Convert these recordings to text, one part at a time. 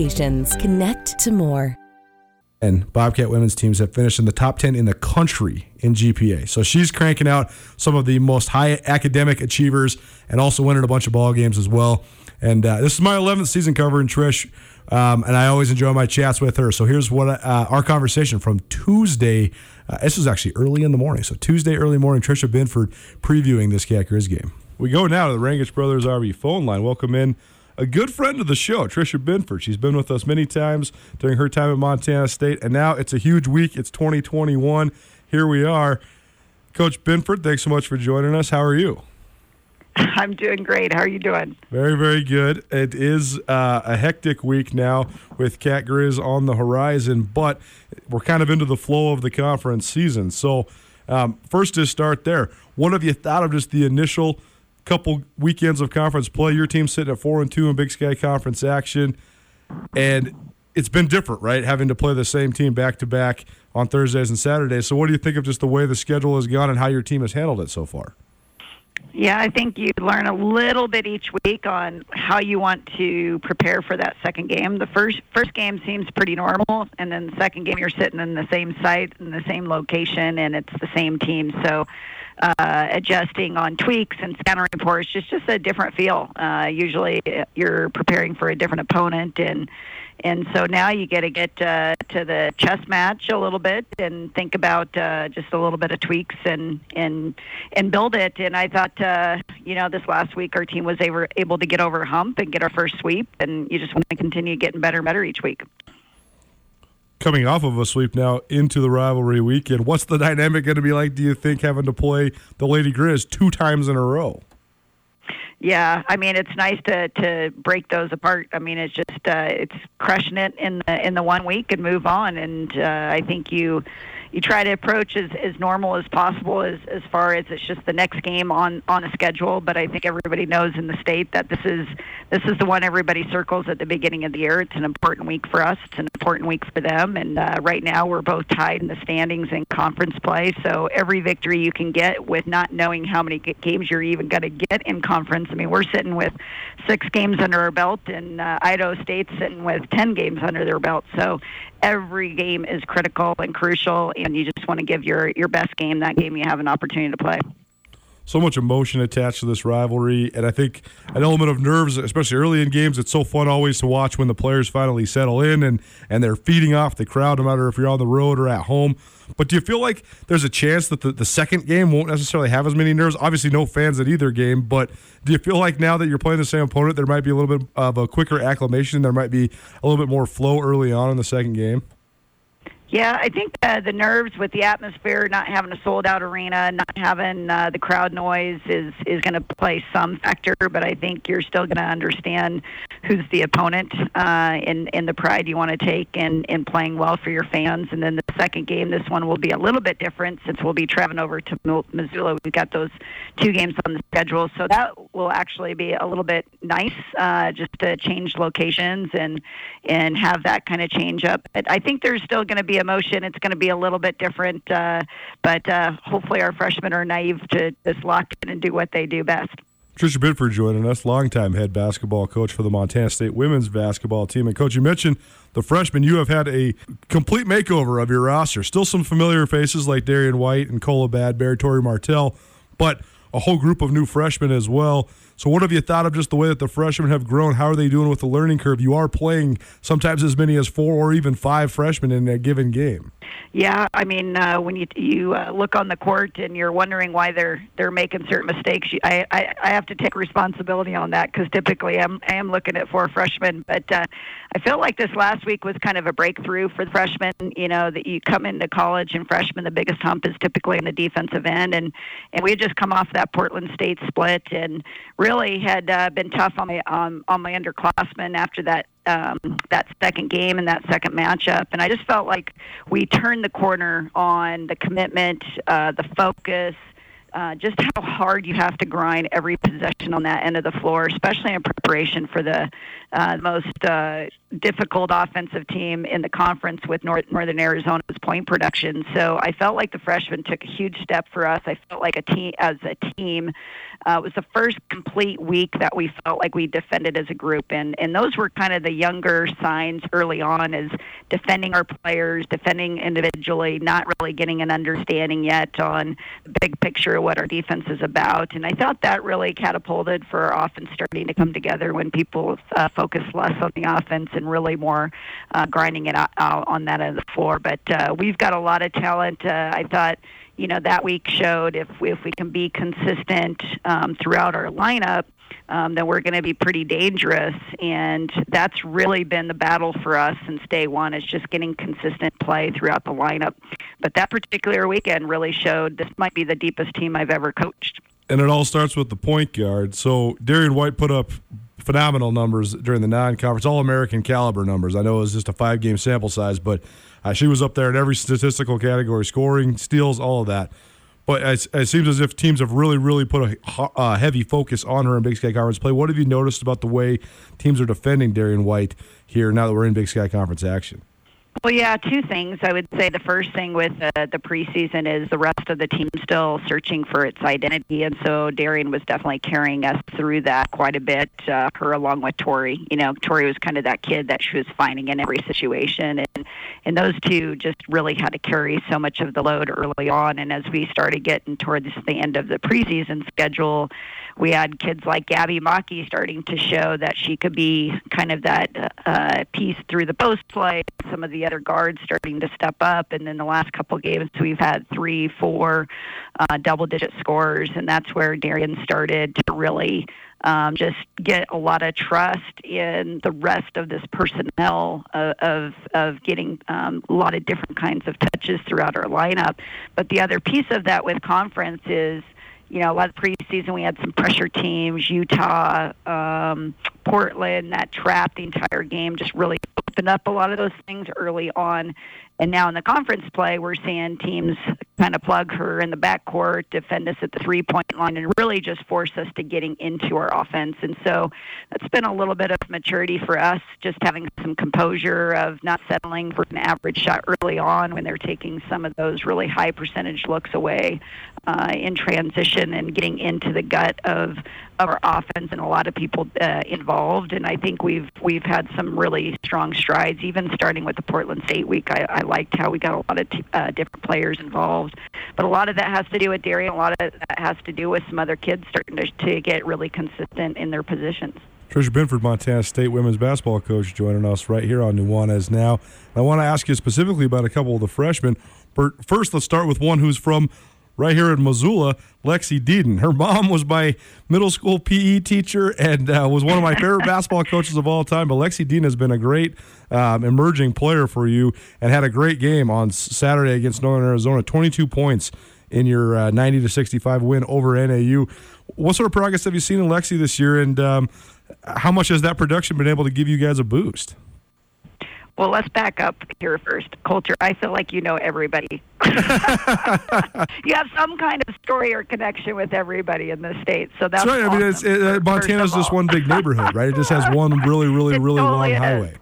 Connect to more. and Bobcat women's teams have finished in the top 10 in the country in GPA. So she's cranking out some of the most high academic achievers and also winning a bunch of ball games as well. And uh, this is my 11th season covering Trish, um, and I always enjoy my chats with her. So here's what uh, our conversation from Tuesday. Uh, this was actually early in the morning. So Tuesday early morning, Tricia Binford previewing this Cat Grizz game. We go now to the Rangitsch Brothers RV phone line. Welcome in a good friend of the show, Tricia Binford. She's been with us many times during her time at Montana State, and now it's a huge week. It's 2021. Here we are. Coach Binford, thanks so much for joining us. How are you? I'm doing great. How are you doing? Very, very good. It is uh, a hectic week now with Cat Grizz on the horizon, but we're kind of into the flow of the conference season. So, um, first to start there, what have you thought of just the initial couple weekends of conference play? Your team's sitting at four and two in Big Sky Conference action, and it's been different, right? Having to play the same team back to back on Thursdays and Saturdays. So, what do you think of just the way the schedule has gone and how your team has handled it so far? Yeah, I think you learn a little bit each week on how you want to prepare for that second game. The first first game seems pretty normal, and then the second game you're sitting in the same site in the same location, and it's the same team. So. Uh, adjusting on tweaks and scanner reports, just just a different feel. Uh, usually, you're preparing for a different opponent, and and so now you get to get uh, to the chess match a little bit and think about uh, just a little bit of tweaks and and and build it. And I thought, uh, you know, this last week our team was able able to get over a hump and get our first sweep, and you just want to continue getting better and better each week. Coming off of a sweep now into the rivalry weekend. What's the dynamic going to be like, do you think, having to play the Lady Grizz two times in a row? Yeah, I mean it's nice to to break those apart. I mean it's just uh, it's crushing it in the in the one week and move on. And uh, I think you you try to approach as, as normal as possible as as far as it's just the next game on on a schedule. But I think everybody knows in the state that this is this is the one everybody circles at the beginning of the year. It's an important week for us. It's an important week for them. And uh, right now we're both tied in the standings in conference play. So every victory you can get with not knowing how many games you're even going to get in conference. I mean, we're sitting with six games under our belt, and uh, Idaho State's sitting with ten games under their belt. So every game is critical and crucial, and you just want to give your your best game that game you have an opportunity to play. So much emotion attached to this rivalry, and I think an element of nerves, especially early in games. It's so fun always to watch when the players finally settle in and and they're feeding off the crowd, no matter if you're on the road or at home. But do you feel like there's a chance that the, the second game won't necessarily have as many nerves? Obviously, no fans at either game, but do you feel like now that you're playing the same opponent, there might be a little bit of a quicker acclimation? There might be a little bit more flow early on in the second game? Yeah, I think uh, the nerves with the atmosphere, not having a sold out arena, not having uh, the crowd noise is is going to play some factor. But I think you're still going to understand who's the opponent uh, in in the pride you want to take in in playing well for your fans. And then the second game, this one will be a little bit different since we'll be traveling over to Missoula. We've got those two games on the schedule, so that will actually be a little bit nice uh, just to change locations and and have that kind of change up. But I think there's still going to be emotion. It's going to be a little bit different, uh, but uh, hopefully our freshmen are naive to just lock in and do what they do best. Tricia Binford joining us, longtime head basketball coach for the Montana State women's basketball team. And coach, you mentioned the freshmen. You have had a complete makeover of your roster. Still some familiar faces like Darian White and Kola Bad Bear, Tori Martell, but a whole group of new freshmen as well. So, what have you thought of just the way that the freshmen have grown? How are they doing with the learning curve? You are playing sometimes as many as four or even five freshmen in a given game. Yeah, I mean, uh, when you you uh, look on the court and you're wondering why they're they're making certain mistakes, you, I, I I have to take responsibility on that because typically I'm I am looking at four freshmen, but uh, I feel like this last week was kind of a breakthrough for the freshmen. You know that you come into college and freshmen, the biggest hump is typically in the defensive end, and and we had just come off that Portland State split and really had uh, been tough on my on, on my underclassmen after that um, that second game and that second matchup. And I just felt like we turned the corner on the commitment, uh, the focus, uh, just how hard you have to grind every possession on that end of the floor, especially in preparation for the uh, most uh, difficult offensive team in the conference with North, Northern Arizona's point production. So I felt like the freshmen took a huge step for us. I felt like a team, as a team, uh, it was the first complete week that we felt like we defended as a group, and and those were kind of the younger signs early on, as defending our players, defending individually, not really getting an understanding yet on the big picture of what our defense is about. And I thought that really catapulted for our offense starting to come together when people uh, focus less on the offense and really more uh, grinding it out, on that end of the floor. But uh, we've got a lot of talent. Uh, I thought you know that week showed if we, if we can be consistent um, throughout our lineup, um, then we're going to be pretty dangerous. And that's really been the battle for us since day one is just getting consistent play throughout the lineup. But that particular weekend really showed this might be the deepest team I've ever coached. And it all starts with the point guard. So Darian White put up phenomenal numbers during the non-conference, all-American caliber numbers. I know it was just a five-game sample size, but uh, she was up there in every statistical category, scoring, steals, all of that. But it, seems as if teams have really, really put a uh, heavy focus on her in Big Sky Conference play. What have you noticed about the way teams are defending Darian White here now that we're in Big Sky Conference action? Well, yeah, two things. I would say the first thing with uh, the preseason is the rest of the team still searching for its identity, and so Darian was definitely carrying us through that quite a bit. Uh, her along with Tori. You know, Tori was kind of that kid that she was finding in every situation, and and those two just really had to carry so much of the load early on. And as we started getting towards the end of the preseason schedule, we had kids like Gabby Maki starting to show that she could be kind of that uh, piece through the post play. Some of the other guards starting to step up, and then the last couple games we've had three, four uh, double-digit scores, and that's where Darian started to really um, just get a lot of trust in the rest of this personnel of of, of getting um, a lot of different kinds of touches throughout our lineup. But the other piece of that with conference is you know, a lot of preseason we had some pressure teams, Utah, um, Portland, that trapped the entire game, just really opened up a lot of those things early on. And now in the conference play, we're seeing teams kind of plug her in the backcourt, defend us at the three point line, and really just force us to getting into our offense. And so that's been a little bit of maturity for us, just having some composure of not settling for an average shot early on when they're taking some of those really high percentage looks away uh, in transition and getting into the gut of of our offense and a lot of people uh, involved. And I think we've we've had some really strong strides, even starting with the Portland State week. I, I liked how we got a lot of t- uh, different players involved, but a lot of that has to do with Darian. A lot of that has to do with some other kids starting to, to get really consistent in their positions. Tricia Binford, Montana State women's basketball coach, joining us right here on Nuanez Now. I want to ask you specifically about a couple of the freshmen. First, let's start with one who's from right here in Missoula, Lexi Deden. Her mom was my middle school PE teacher and uh, was one of my favorite basketball coaches of all time. But Lexi Deden has been a great um, emerging player for you and had a great game on Saturday against Northern Arizona. 22 points in your uh, 90 to 65 win over NAU. What sort of progress have you seen in Lexi this year, and um, how much has that production been able to give you guys a boost? Well, let's back up here first. Colter, I feel like you know everybody. you have some kind of story or connection with everybody in the state, so that's, that's right. Awesome, I mean, it's, it, uh, Montana's just one big neighborhood, right? It just has one really, really, It really totally long is. highway.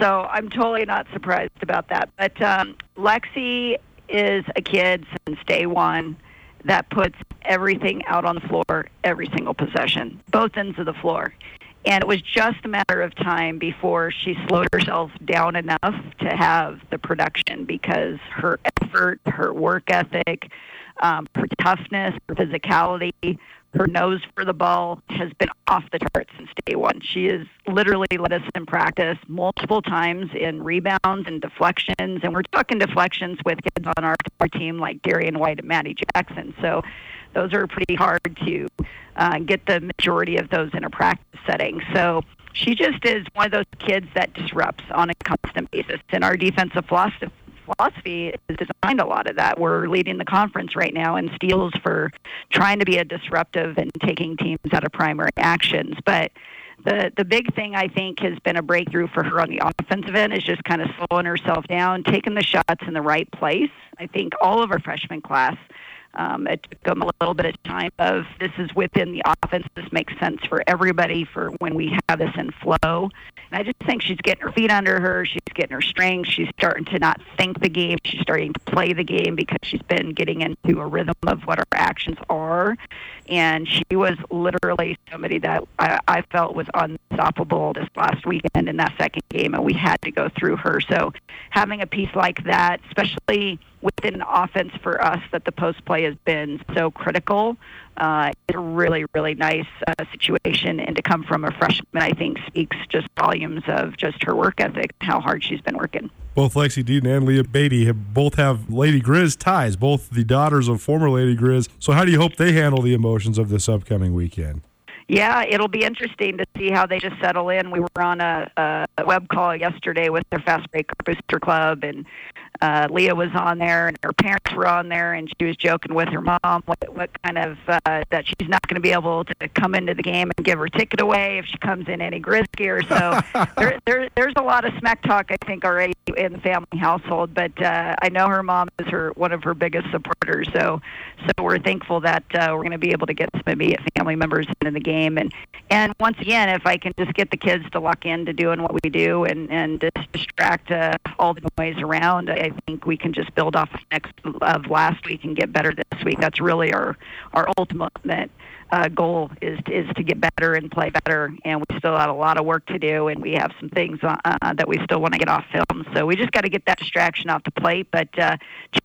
So I'm totally not surprised about that. But um, Lexi is a kid since day one that puts everything out on the floor every single possession, both ends of the floor. And it was just a matter of time before she slowed herself down enough to have the production because her effort, her work ethic, um, her toughness, her physicality, her nose for the ball has been off the charts since day one. She has literally led us in practice multiple times in rebounds and deflections, and we're talking deflections with kids on our, our team like Darian White and Maddie Jackson. So those are pretty hard to uh, get the majority of those in a practice setting. So she just is one of those kids that disrupts on a constant basis. And our defensive philosophy philosophy is designed a lot of that. We're leading the conference right now in steals for trying to be a disruptive and taking teams out of primary actions. But the the big thing I think has been a breakthrough for her on the offensive end is just kind of slowing herself down, taking the shots in the right place. I think all of our freshman class um, it took them a little bit of time of this is within the offense. This makes sense for everybody for when we have this in flow. And I just think she's getting her feet under her. She's getting her strength. She's starting to not think the game. She's starting to play the game because she's been getting into a rhythm of what her actions are. And she was literally somebody that I, I felt was unstoppable this last weekend in that second game, and we had to go through her. So having a piece like that, especially within an offense for us that the post play has been so critical. Uh, it's a really, really nice uh, situation, and to come from a freshman, I think speaks just volumes of just her work ethic, how hard she's been working. Both Lexi Deden and Leah Beatty have both have Lady Grizz ties, both the daughters of former Lady Grizz. So, how do you hope they handle the emotions of this upcoming weekend? Yeah, it'll be interesting to see how they just settle in. We were on a, a web call yesterday with their Fast Break Booster Club, and uh, Leah was on there, and her parents were on there, and she was joking with her mom what, what kind of uh, that she's not going to be able to come into the game and give her ticket away if she comes in any Grizz gear. So there, there, there's a lot of smack talk, I think, already in the family household. But uh, I know her mom is her one of her biggest supporters, so so we're thankful that uh, we're going to be able to get some immediate family members into the game. And and once again, if I can just get the kids to lock into doing what we do and and distract uh, all the noise around, I think we can just build off of next of last week and get better this week. That's really our our ultimate uh, goal is is to get better and play better. And we still have a lot of work to do, and we have some things uh, that we still want to get off film. So we just got to get that distraction off the plate, but uh,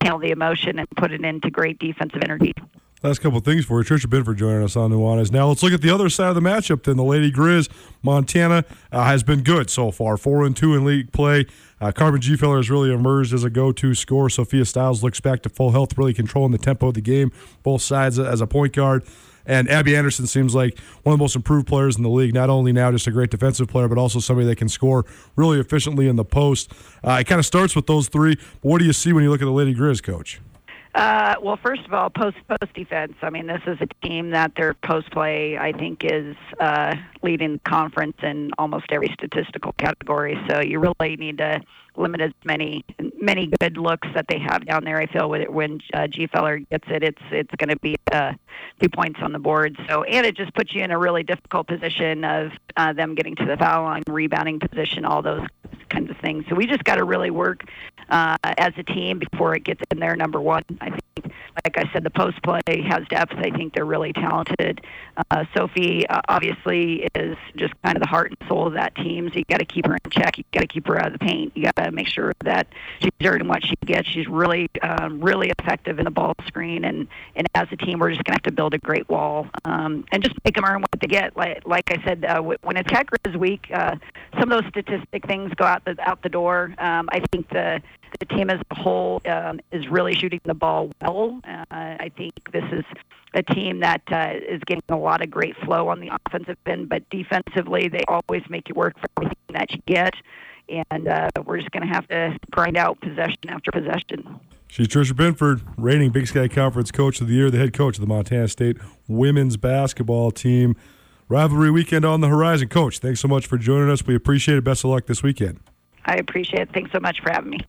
channel the emotion and put it into great defensive energy. Last couple of things for you. Tricia Binford joining us on Nuanez. Now let's look at the other side of the matchup. Then the Lady Grizz, Montana uh, has been good so far, four and two in league play. Uh, Carmen Gfeller has really emerged as a go-to scorer. Sophia Stiles looks back to full health, really controlling the tempo of the game, both sides as a point guard. And Abby Anderson seems like one of the most improved players in the league. Not only now just a great defensive player, but also somebody that can score really efficiently in the post. Uh, it kind of starts with those three. But what do you see when you look at the Lady Grizz, coach? Uh, well, first of all, post post defense. I mean, this is a team that their post play, I think, is uh, leading the conference in almost every statistical category. So you really need to limit as many many good looks that they have down there. I feel with it when uh, Gfeller gets it, it's it's going to be uh, two points on the board. So and it just puts you in a really difficult position of uh, them getting to the foul line, rebounding position, all those kinds of things. So we just got to really work uh, as a team before it gets in there. Number one, I think, like I said, the post play has depth. I think they're really talented. Uh, Sophie uh, obviously is just kind of the heart and soul of that team. So you got to keep her in check. You got to keep her out of the paint. You got to make sure that she's earning what she gets. She's really, um, really effective in the ball screen. And and as a team, we're just to have to build a great wall um, and just make them earn what they get. Like like I said, uh, when it's is weak, uh, some of those statistic things go out out the door. Um, I think the the team as a whole um, is really shooting the ball well. Uh, I think this is a team that uh, is getting a lot of great flow on the offensive end, but defensively, they always make you work for everything that you get. And uh, we're just going to have to grind out possession after possession. She's Tricia Binford, reigning Big Sky Conference Coach of the Year, the head coach of the Montana State women's basketball team. Rivalry weekend on the horizon. Coach, thanks so much for joining us. We appreciate it. Best of luck this weekend. I appreciate it. Thanks so much for having me.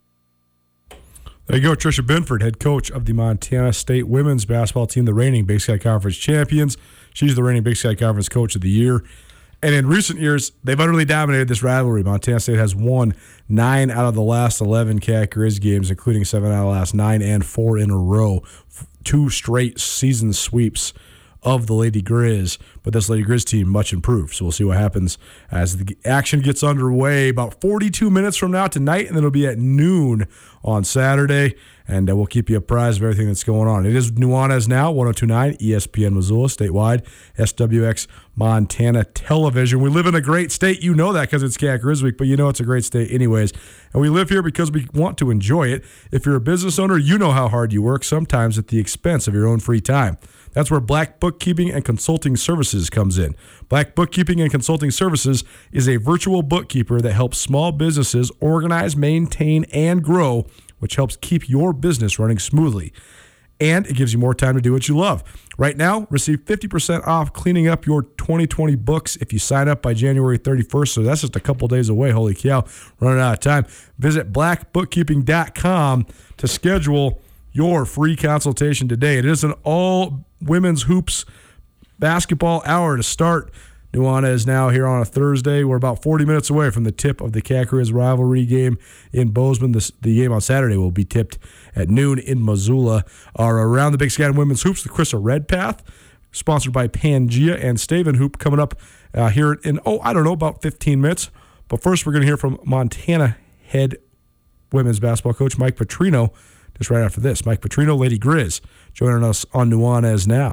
There you go, Tricia Binford, head coach of the Montana State women's basketball team, the reigning Big Sky Conference champions. She's the reigning Big Sky Conference coach of the year. And in recent years, they've utterly dominated this rivalry. Montana State has won nine out of the last 11 Cat Grizz games, including seven out of the last nine and four in a row. Two straight season sweeps of the Lady Grizz, but this Lady Grizz team much improved. So we'll see what happens as the action gets underway about 42 minutes from now tonight, and then it'll be at noon on Saturday. And uh, we'll keep you apprised of everything that's going on. It is Nuanez now, 1029 ESPN Missoula, statewide, SWX Montana Television. We live in a great state. You know that because it's Cat Grizz Week, but you know it's a great state anyways. And we live here because we want to enjoy it. If you're a business owner, you know how hard you work, sometimes at the expense of your own free time. That's where Black Bookkeeping and Consulting Services comes in. Black Bookkeeping and Consulting Services is a virtual bookkeeper that helps small businesses organize, maintain, and grow, which helps keep your business running smoothly. And it gives you more time to do what you love. Right now, receive 50% off cleaning up your 2020 books if you sign up by January 31st. So that's just a couple days away. Holy cow, running out of time. Visit blackbookkeeping.com to schedule your free consultation today. It is an all women's hoops basketball hour to start. Nuanez is now here on a Thursday. We're about 40 minutes away from the tip of the Cat rivalry game in Bozeman. The, the game on Saturday will be tipped at noon in Missoula. Our Around the Big Sky Women's Hoops, the Krista Redpath, sponsored by Pangea and Staven Hoop, coming up uh, here in, oh, I don't know, about 15 minutes. But first, we're going to hear from Montana head women's basketball coach Mike Petrino just right after this. Mike Petrino, Lady Grizz, joining us on Nuanez now.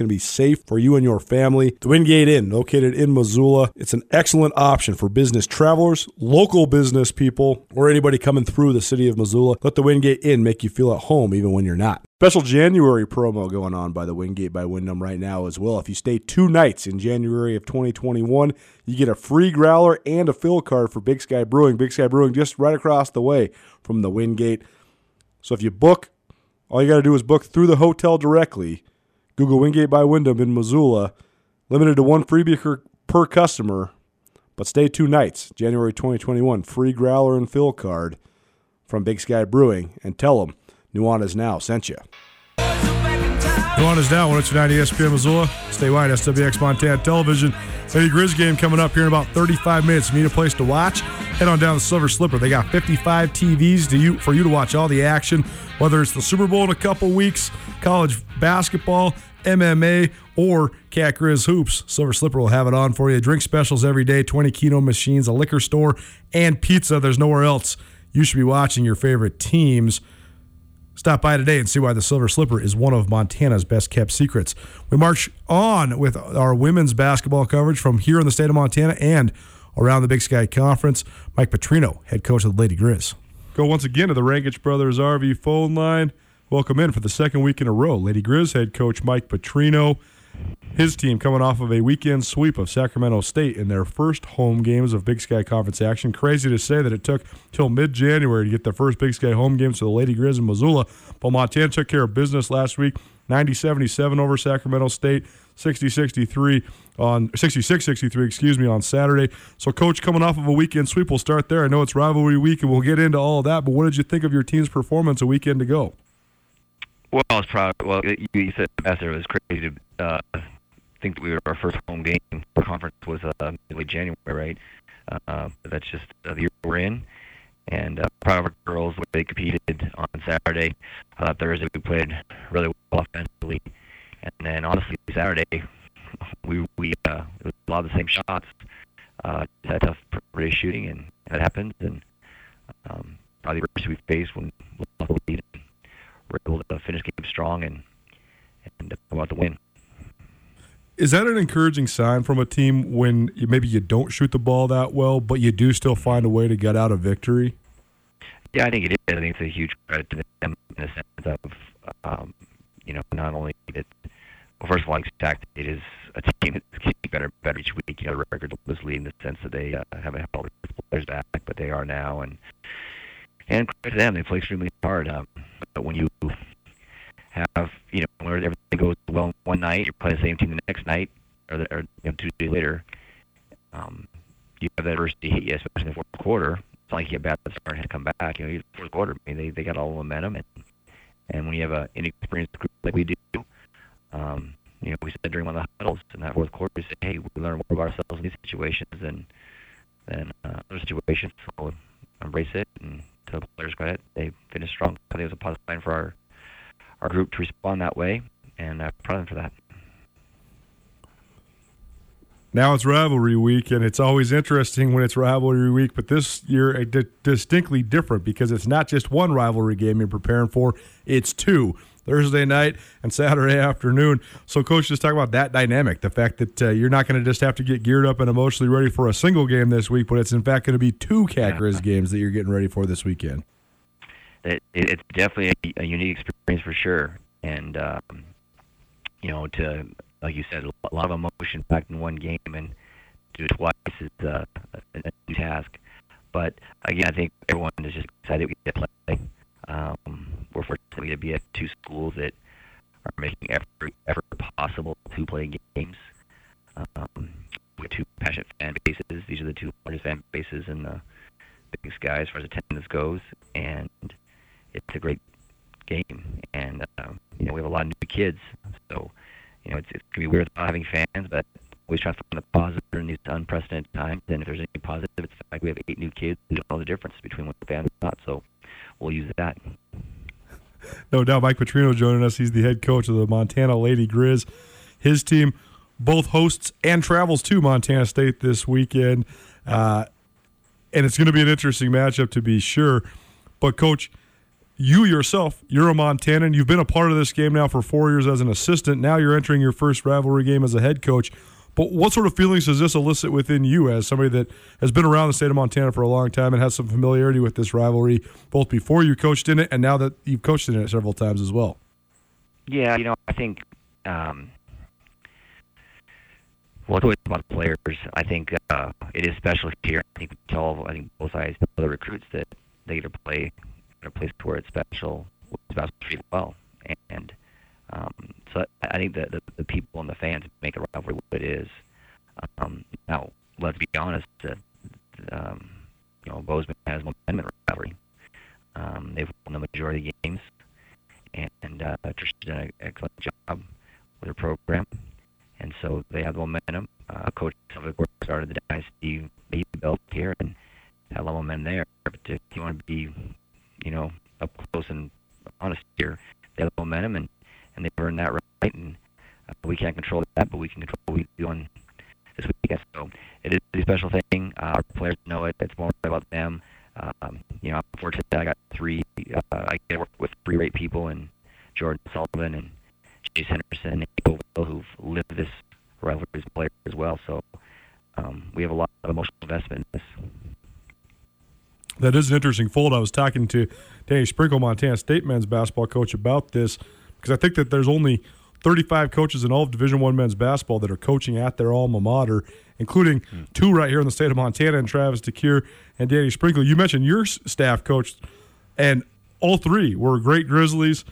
going to be safe for you and your family. The Wingate Inn, located in Missoula, it's an excellent option for business travelers, local business people, or anybody coming through the city of Missoula. Let the Wingate Inn make you feel at home even when you're not. Special January promo going on by the Wingate by Wyndham right now as well. If you stay two nights in January of 2021, you get a free growler and a fill card for Big Sky Brewing. Big Sky Brewing just right across the way from the Wingate. So if you book, all you got to do is book through the hotel directly Google Wingate by Wyndham in Missoula. Limited to one freebie per, per customer, but stay two nights. January 2021. Free growler and fill card from Big Sky Brewing. And tell them Nuanez Now sent you. Nuanez Now, 129 ESPN Missoula, Stay statewide SWX Montana Television. Lady Grizz game coming up here in about 35 minutes. Need a place to watch? Head on down the Silver Slipper. They got 55 TVs to you for you to watch all the action, whether it's the Super Bowl in a couple weeks, college basketball, MMA, or Cat Grizz Hoops. Silver Slipper will have it on for you. Drink specials every day, 20 Keno machines, a liquor store, and pizza. There's nowhere else you should be watching your favorite teams. Stop by today and see why the Silver Slipper is one of Montana's best kept secrets. We march on with our women's basketball coverage from here in the state of Montana and around the Big Sky Conference. Mike Petrino, head coach of the Lady Grizz. Go once again to the Rangitsch Brothers RV phone line. Welcome in for the second week in a row, Lady Grizz head coach Mike Petrino. his team coming off of a weekend sweep of Sacramento State in their first home games of Big Sky Conference action. Crazy to say that it took till mid January to get the first Big Sky home games to the Lady Grizz in Missoula, but Montana took care of business last week 90 77 over Sacramento State. 60 63 on 66 63 excuse me on Saturday. So coach coming off of a weekend sweep, we'll start there. I know it's rivalry week and we'll get into all that, but what did you think of your team's performance a weekend ago? Well, it's probably well. You, said best. It was crazy to uh, think that we were our first home game conference was uh, late January, right? Uh, that's just uh, the year we're in. And uh, proud of our girls. They competed on Saturday. Uh, Thursday we played really well offensively, and then honestly Saturday we we uh, it was a lot of the same shots. Uh, had tough pretty shooting, and that happens. And um, probably the worst we faced when we lost the lead we're able to finish game strong and and come out the win. Is that an encouraging sign from a team when you, maybe you don't shoot the ball that well, but you do still find a way to get out a victory? Yeah, I think it is. I think it's a huge credit to them in the sense of, um, you know, not only that. Well, first of all, fact it is a team that's getting better, better each week. You know, the record was leading in the sense that they uh, haven't had all players back, but they are now, and and credit to them, they play extremely hard. Um, when you have, you know, where everything goes well one night, you're playing the same team the next night, or, the, or you know, two days later, um, you have that adversity hit you, especially in the fourth quarter. It's not like you get bad start and had to come back. You know, the fourth quarter, I mean, they they got all the momentum, and and when you have an inexperienced group like we do, um, you know, we said during one of the huddles in that fourth quarter, we said, hey, we learn more about ourselves in these situations than than uh, other situations. So embrace it and to the players' credit, they finished strong. I think it was a positive sign for our our group to respond that way, and uh, proud of them for that. Now it's rivalry week, and it's always interesting when it's rivalry week. But this year, di- distinctly different because it's not just one rivalry game you're preparing for; it's two. Thursday night and Saturday afternoon. So, coach, just talk about that dynamic the fact that uh, you're not going to just have to get geared up and emotionally ready for a single game this week, but it's in fact going to be two Cat Grizz games that you're getting ready for this weekend. It, it, it's definitely a, a, unique experience for sure. And, um, you know, to, like you said, a lot of emotion packed in one game and do it twice is uh, a, a new task. But again, I think everyone is just excited we get to play. Um, we're fortunate to be at two schools that are making every effort possible to play games. Um, we have two passionate fan bases. These are the two largest fan bases in the Big Sky as far as attendance goes, and it's a great game. And uh, you know, we have a lot of new kids, so you know, it's, it's gonna be weird not having fans, but always trying to find the positive in these unprecedented times. And if there's any positive, it's the fact we have eight new kids who don't know the difference between what the fans and not. So we'll use that no doubt. Mike Petrino joining us. He's the head coach of the Montana Lady Grizz. His team both hosts and travels to Montana State this weekend. Uh, and it's going to be an interesting matchup to be sure. But, coach, you yourself, you're a Montanan. You've been a part of this game now for four years as an assistant. Now you're entering your first rivalry game as a head coach. But what sort of feelings does this elicit within you as somebody that has been around the state of Montana for a long time and has some familiarity with this rivalry, both before you coached in it and now that you've coached in it several times as well? Yeah, you know, I think um, well, it's about the players. I think uh, it is special here. I think we tell, I think both sides the recruits that they get to play in a place where it's special, It's special treated well, and um, so I think that the, the people and the fans make a rivalry what it is. Um, now, let's be honest. Uh, um, you know, Bozeman has momentum in rivalry. Um, they've won the majority of the games, and uh, Trish's done an excellent job with their program, and so they have the momentum. Uh, Coach Silvercourt started the dynasty they built here, and had a lot of momentum there. But if you want to be, you know, up close and honest here, they have the momentum, and and they've earned that right. And uh, we can't control that, but we can control what we do on this weekend. So it is a special thing. Uh, our players know it. It's more about them. Um, you know, I'm fortunate that I got three. Uh, I get to work with three great people, and Jordan Sullivan and Jace Henderson and Nico who've lived this rivalry as players as well. So um, we have a lot of emotional investment in this. That is an interesting fold. I was talking to Danny Sprinkle, Montana State men's basketball coach, about this because I think that there's only 35 coaches in all of Division One men's basketball that are coaching at their alma mater, including two right here in the state of Montana, and Travis DeCuire and Danny Sprinkle. You mentioned your staff coach, and all three were great Grizzlies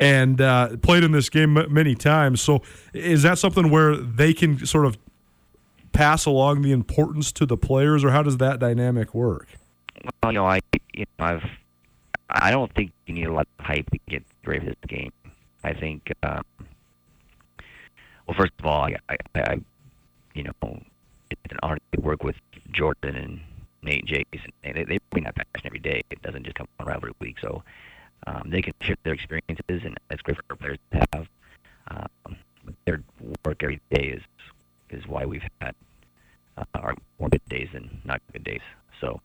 and uh, played in this game many times. So, is that something where they can sort of pass along the importance to the players, or how does that dynamic work? Well, you know, I, you know, I've, I don't think you need a lot of hype to get for this game. I think, um, well, first of all, I, I, I, you know, it's an honor to work with Jordan and Nate and Jason. And they, they bring that passion every day. It doesn't just come on rivalry week. So um, they can share their experiences, and that's great for our players to have. Um, their work every day is is why we've had uh, our more good days than not good days. So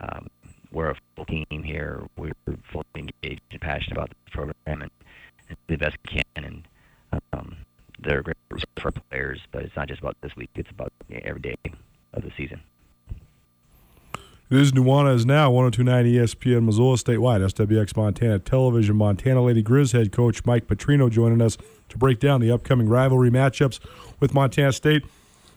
um, we're a full team here. We're fully engaged and passionate about the program and, and do the best we can. And um, they're great for players, but it's not just about this week. It's about every day of the season. It is Nuanez now, 1029 ESPN, Missoula Statewide, SWX Montana Television. Montana Lady Grizz head coach Mike Petrino joining us to break down the upcoming rivalry matchups with Montana State.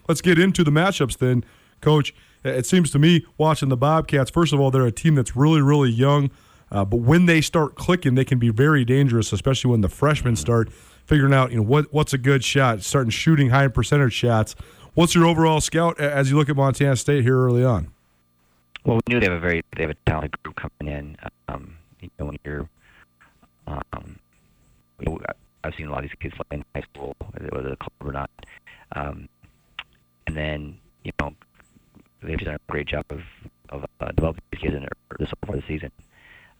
Let's get into the matchups then, Coach. It seems to me, watching the Bobcats, first of all, they're a team that's really, really young. Uh, but when they start clicking, they can be very dangerous, especially when the freshmen start figuring out, you know, what what's a good shot, starting shooting high percentage shots. What's your overall scout as you look at Montana State here early on? Well, we knew they have a very they have a talented group coming in. Um, you know, when you're, um, you know, I've seen a lot of these kids play in high school, whether they're club or not. Um, and then you know, they've done a great job of of uh, developing these kids in their, so far this season.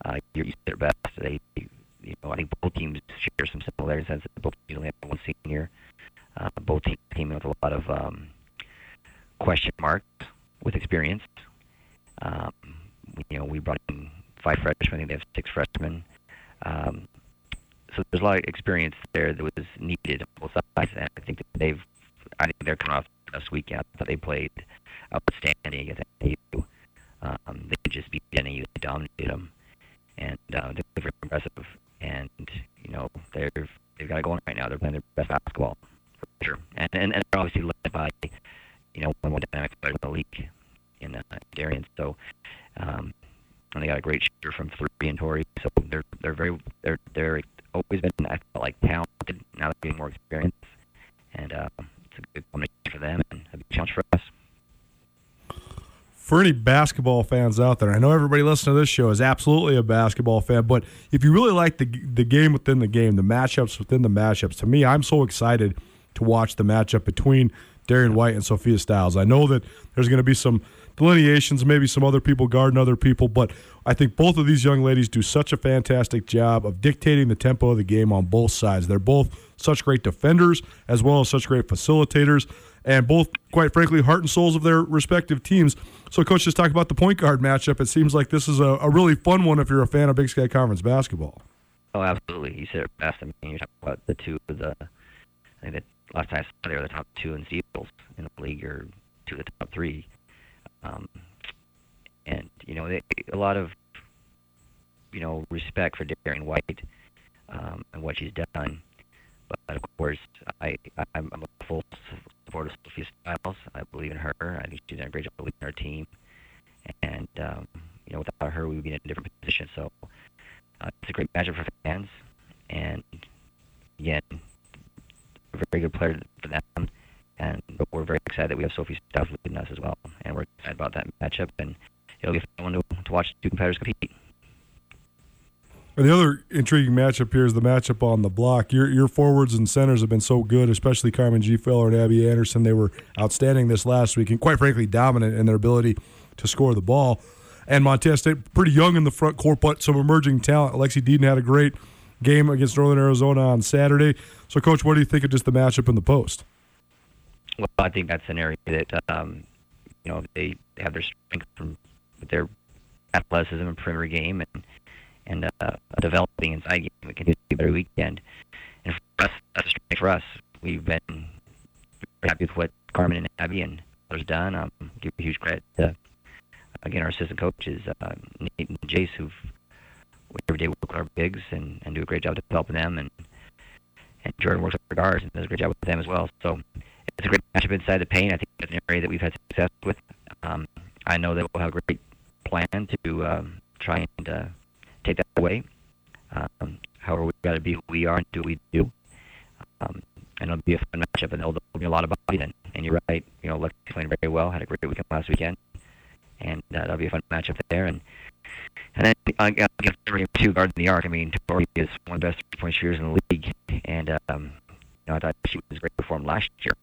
Uh, you're their best. They, you know, I think both teams share some similarities. Since both teams only have one senior. Uh, both teams came in with a lot of um, question marks with experience. Um, you know, we brought in five freshmen. I think they have six freshmen. Um, so there's a lot of experience there that was needed on both sides. And I think they've, I think they're coming off this weekend that they played outstanding against NAU. Um, they just beat NAU, they dominated them, and uh, they're very impressive. And you know, they've they've got it going right now. They're playing their best basketball for sure, and and, and they're obviously led by you know one more dynamic players in the league in uh, Darian. So, um, and they got a great shooter from three and Tori. So they're they're very they're they're always been I felt like talented. Now they're getting more experience, and uh, it's a good combination for them and a big challenge for us. For any basketball fans out there, I know everybody listening to this show is absolutely a basketball fan, but if you really like the the game within the game, the matchups within the matchups, to me, I'm so excited to watch the matchup between Darian White and Sophia Stiles. I know that there's going to be some delineations, maybe some other people guarding other people, but I think both of these young ladies do such a fantastic job of dictating the tempo of the game on both sides. They're both such great defenders as well as such great facilitators, and both, quite frankly, heart and souls of their respective teams. So, Coach, just talk about the point guard matchup. It seems like this is a, a really fun one if you're a fan of Big Sky Conference basketball. Oh, absolutely. You said it best. I mean, you're talking about the two of the, I think that last time I saw they were the top two in steals in the league, or two of the top three. Um, and you know, they, a lot of you know respect for Darian White um, and what she's done. But of course, I I'm, I'm a full supporter of Sophia Stiles. I believe in her. I think she's done a great job leading our team. And um, you know, without her, we would be in a different position. So uh, it's a great matchup for fans. And again, a very good player for them and but we're very excited that we have Sophie Stuff leading us as well, and we're excited about that matchup, and it'll be fun to, to watch two competitors compete. And the other intriguing matchup here is the matchup on the block. Your your forwards and centers have been so good, especially Carmen Gfeller and Abby Anderson. They were outstanding this last week, and quite frankly, dominant in their ability to score the ball. And Montana State, pretty young in the front court, but some emerging talent. Alexi Deden had a great game against Northern Arizona on Saturday. So, Coach, what do you think of just the matchup in the post? Well, I think that's an area that um, you know they have their strength from their athleticism and perimeter game and and uh, developing inside game. We can do every weekend, and for us, that's a strength for us. We've been happy with what Carmen and Abby and others done. Um, give a huge credit to again our assistant coaches uh, Nate and Jace, who've every day work with our bigs and, and do a great job developing them and and Jordan works with our guards and does a great job with them as well. So it's a great matchup inside the paint. I think that's an area that we've had success with. Um, I know that we'll have a great plan to um, try and uh, take that away. Um, however, we've got to be who we are and do what we do. Um, and it'll be a fun matchup, and there'll, be a lot of bodies. And, you're right, you know, Lex playing very well. Had a great weekend last weekend, and uh, that'll be a fun matchup there. And and then uh, against two guards in the arc. I mean, Tori is one of the best three-point shooters in the league, and um, you know, I thought she was great performed last year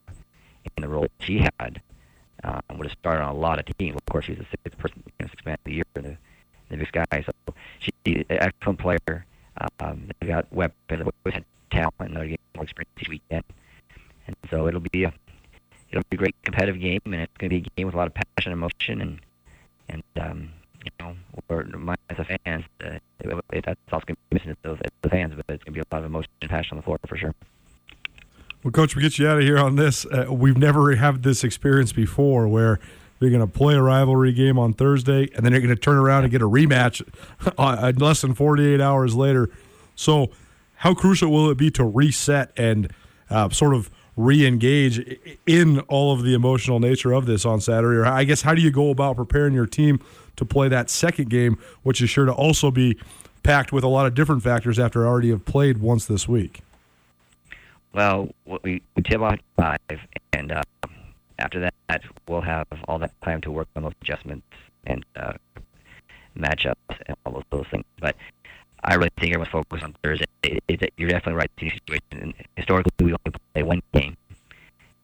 in the role she had. Uh, would have started on a lot of teams. Of course, she was the sixth person, you know, sixth man of the year in the, the Big. So she's an excellent player. Um, they got weapons, always had talent, and they're getting more experience each weekend. And so it'll be a it'll be a great competitive game, and it's going to be a game with a lot of passion and emotion, and and um, you know, or as a fans, uh, it, that's also going to be missing to the fans, but it's going to be a lot of emotion and passion on the floor for sure. Well, Coach, we get you out of here on this. Uh, we've never had this experience before where you're going to play a rivalry game on Thursday, and then you're going to turn around and get a rematch less than 48 hours later. So, how crucial will it be to reset and uh, sort of re-engage in all of the emotional nature of this on Saturday? Or I guess how do you go about preparing your team to play that second game, which is sure to also be packed with a lot of different factors after already have played once this week? Well, we, we tip off five, and uh, after that, we'll have all that time to work on those adjustments and uh, matchups and all those, those things. But I really think everyone's focused on Thursday. It, it, you're definitely right. In situation. historically, we only play one game,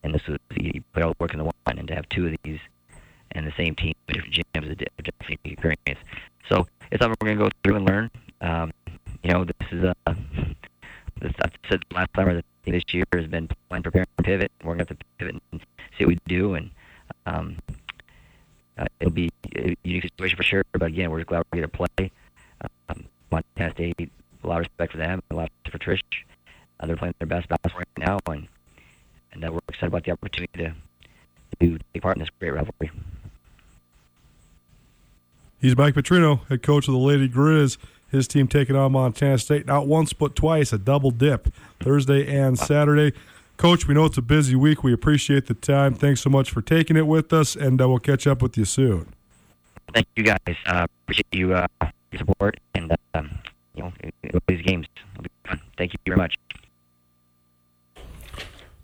and this was you put all the work in the one, and to have two of these and the same team in different gyms is a different experience. So it's something we're going to go through and learn. Um, you know, this is a this, I've said last summer that this year has been plan, prepare, and pivot. We're going to have to pivot and see what we do, and um, uh, it'll be a unique situation for sure. But again, we're just glad we're going to play. Um, Montana State, a lot of respect for them, a lot of respect for Trish. Uh, they're playing their best basketball right now, and and uh, we're excited about the opportunity to to take part in this great rivalry. He's Mike Petrino, head coach of the Lady Grizz. His team taking on Montana State not once but twice, a double dip, Thursday and Saturday. Coach, we know it's a busy week. We appreciate the time. Thanks so much for taking it with us, and uh, we'll catch up with you soon. Thank you, guys. Uh, appreciate you uh, your support, and um, you know these games will be fun. Thank you very much.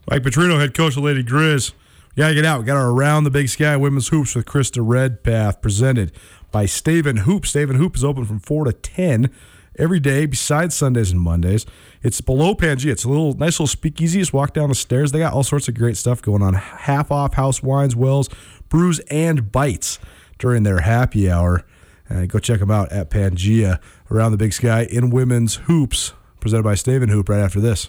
Mike Petrino, head coach of Lady Grizz. We gotta get out. We got our Around the Big Sky Women's Hoops with Krista Redpath presented by Stave and Hoop. Stave and Hoop is open from 4 to 10 every day besides Sundays and Mondays. It's below Pangea. It's a little nice little speakeasy. Just walk down the stairs. They got all sorts of great stuff going on. Half off house wines, wells, brews, and bites during their happy hour. And go check them out at Pangea around the big sky in women's hoops, presented by Stave and Hoop right after this.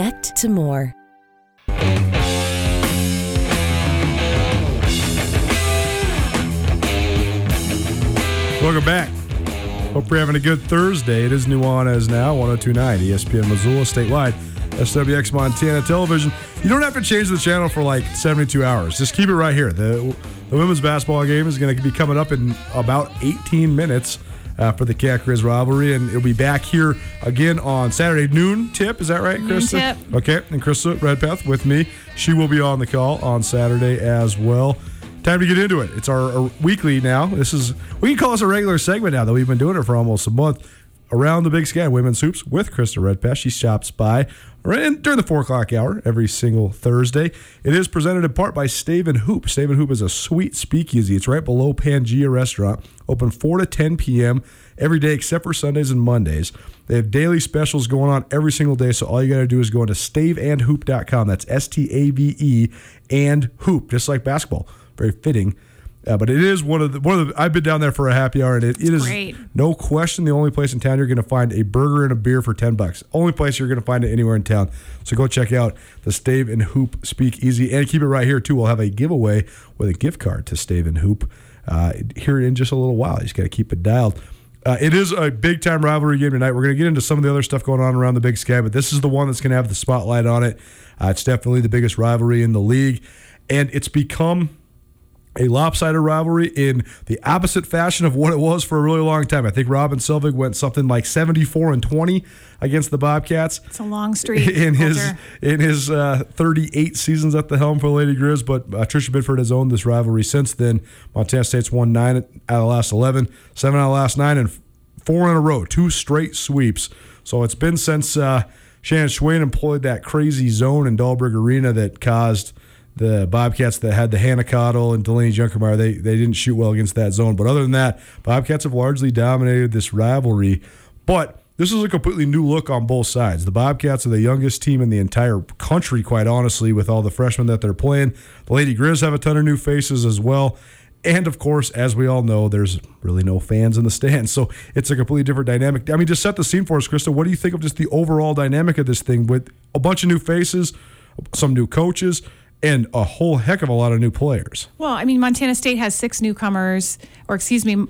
connect to more. Welcome back. Hope you're having a good Thursday. It is Nuanez now, 1029 ESPN Missoula statewide, SWX Montana Television. You don't have to change the channel for like 72 hours. Just keep it right here. The, the women's basketball game is going to be coming up in about 18 minutes uh, for the Cat Grizz rivalry, and it'll be back here again on Saturday noon tip. Is that right, Krista? Tip. Okay, and Krista Redpath with me. She will be on the call on Saturday as well. Time to get into it. It's our, our weekly now. This is we can call this a regular segment now that we've been doing it for almost a month around the big sky women's hoops with Krista Redpath. She stops by during the four o'clock hour every single Thursday. It is presented in part by Stave and Hoop. Stave and Hoop is a sweet speakeasy. It's right below Pangea Restaurant, open 4 to 10 p.m. every day except for Sundays and Mondays. They have daily specials going on every single day, so all you got to do is go into staveandhoop.com. That's S T A V E and hoop, just like basketball. Very fitting Uh, but it is one of the one of the. I've been down there for a happy hour, and it, it is great. no question the only place in town you're going to find a burger and a beer for ten bucks. Only place you're going to find it anywhere in town. So go check out the Stave and Hoop Speak Easy, and keep it right here too. We'll have a giveaway with a gift card to Stave and Hoop uh, here in just a little while. You just got to keep it dialed. Uh, it is a big time rivalry game tonight. We're going to get into some of the other stuff going on around the Big Sky, but this is the one that's going to have the spotlight on it. Uh, it's definitely the biggest rivalry in the league, and it's become a lopsided rivalry in the opposite fashion of what it was for a really long time. I think Robin Selvig went something like 74 and 20 against the Bobcats It's a long streak. in his in his uh, 38 seasons at the helm for the Lady Grizz. But uh, Tricia Binford has owned this rivalry since then. Montana State's won nine out of the last 11, seven out of the last nine, and four in a row, two straight sweeps. So it's been since uh, Shannon Schweyen employed that crazy zone in Dahlberg Arena that caused the Bobcats that had the Hannah Cottle and Delaney Junkermeyer, they, they didn't shoot well against that zone. But other than that, Bobcats have largely dominated this rivalry. But this is a completely new look on both sides. The Bobcats are the youngest team in the entire country, quite honestly, with all the freshmen that they're playing. The Lady Grizz have a ton of new faces as well. And of course, as we all know, there's really no fans in the stands. So it's a completely different dynamic. I mean, just set the scene for us, Krista. What do you think of just the overall dynamic of this thing with a bunch of new faces, some new coaches, and a whole heck of a lot of new players? Well, I mean, Montana State has six newcomers, or excuse me,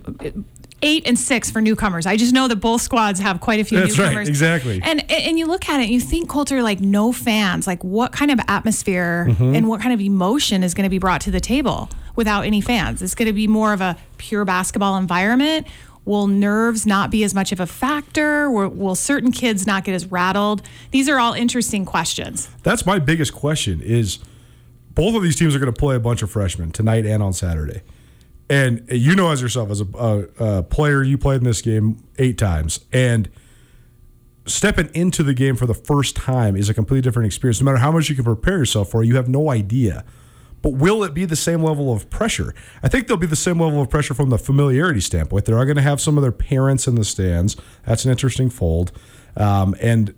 eight and six for newcomers. I just know that both squads have quite a few That's right, newcomers. exactly. And and you look at it, and you think Colter like no fans, like what kind of atmosphere Mm-hmm. and what kind of emotion is going to be brought to the table without any fans? It's going to be more of a pure basketball environment. Will nerves not be as much of a factor? Will, will certain kids not get as rattled? These are all interesting questions. That's my biggest question is both of these teams are going to play a bunch of freshmen tonight and on Saturday. And you know as yourself, as a, a, a player, you played in this game eight times. And stepping into the game for the first time is a completely different experience. No matter how much you can prepare yourself for you have no idea. But will it be the same level of pressure? I think there'll be the same level of pressure from the familiarity standpoint. They are going to have some of their parents in the stands. That's an interesting fold. Um, and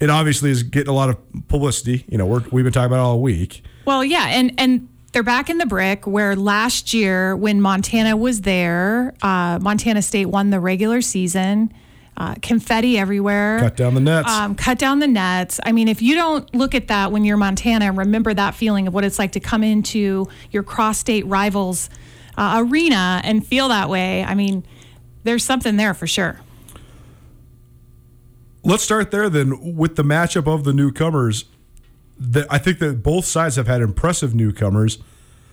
it obviously is getting a lot of publicity. You know, we're, we've been talking about all week. Well, yeah, and and they're back in the brick where last year when Montana was there, uh, Montana State won the regular season. Uh, confetti everywhere. Cut down the nets. Um, cut down the nets. I mean, if you don't look at that when you're Montana and remember that feeling of what it's like to come into your cross-state rivals uh, arena and feel that way, I mean, there's something there for sure. Let's start there then with the matchup of the newcomers. The, I think that both sides have had impressive newcomers.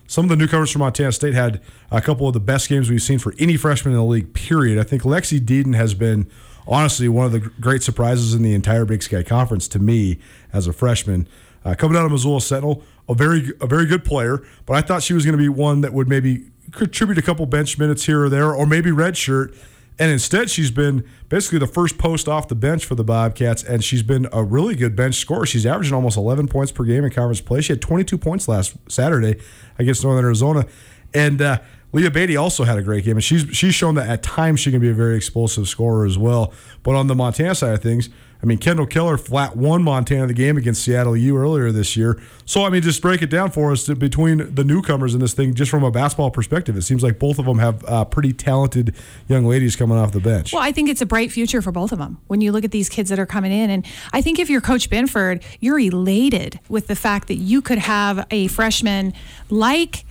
Some of the newcomers from Montana State had a couple of the best games we've seen for any freshman in the league, period. I think Lexi Deden has been, honestly, one of the great surprises in the entire Big Sky Conference to me as a freshman. Uh, coming out of Missoula Sentinel, a very, a very good player, but I thought she was going to be one that would maybe contribute a couple bench minutes here or there, or maybe redshirt. And instead, she's been basically the first post off the bench for the Bobcats, and she's been a really good bench scorer. She's averaging almost 11 points per game in conference play. She had 22 points last Saturday against Northern Arizona. And uh, Leah Beatty also had a great game, and she's she's shown that at times she can be a very explosive scorer as well. But on the Montana side of things, I mean, Kendall Keller flat won Montana the game against Seattle U earlier this year. So, I mean, just break it down for us between the newcomers in this thing, just from a basketball perspective. It seems like both of them have uh, pretty talented young ladies coming off the bench. Well, I think it's a bright future for both of them when you look at these kids that are coming in. And I think if you're Coach Binford, you're elated with the fact that you could have a freshman like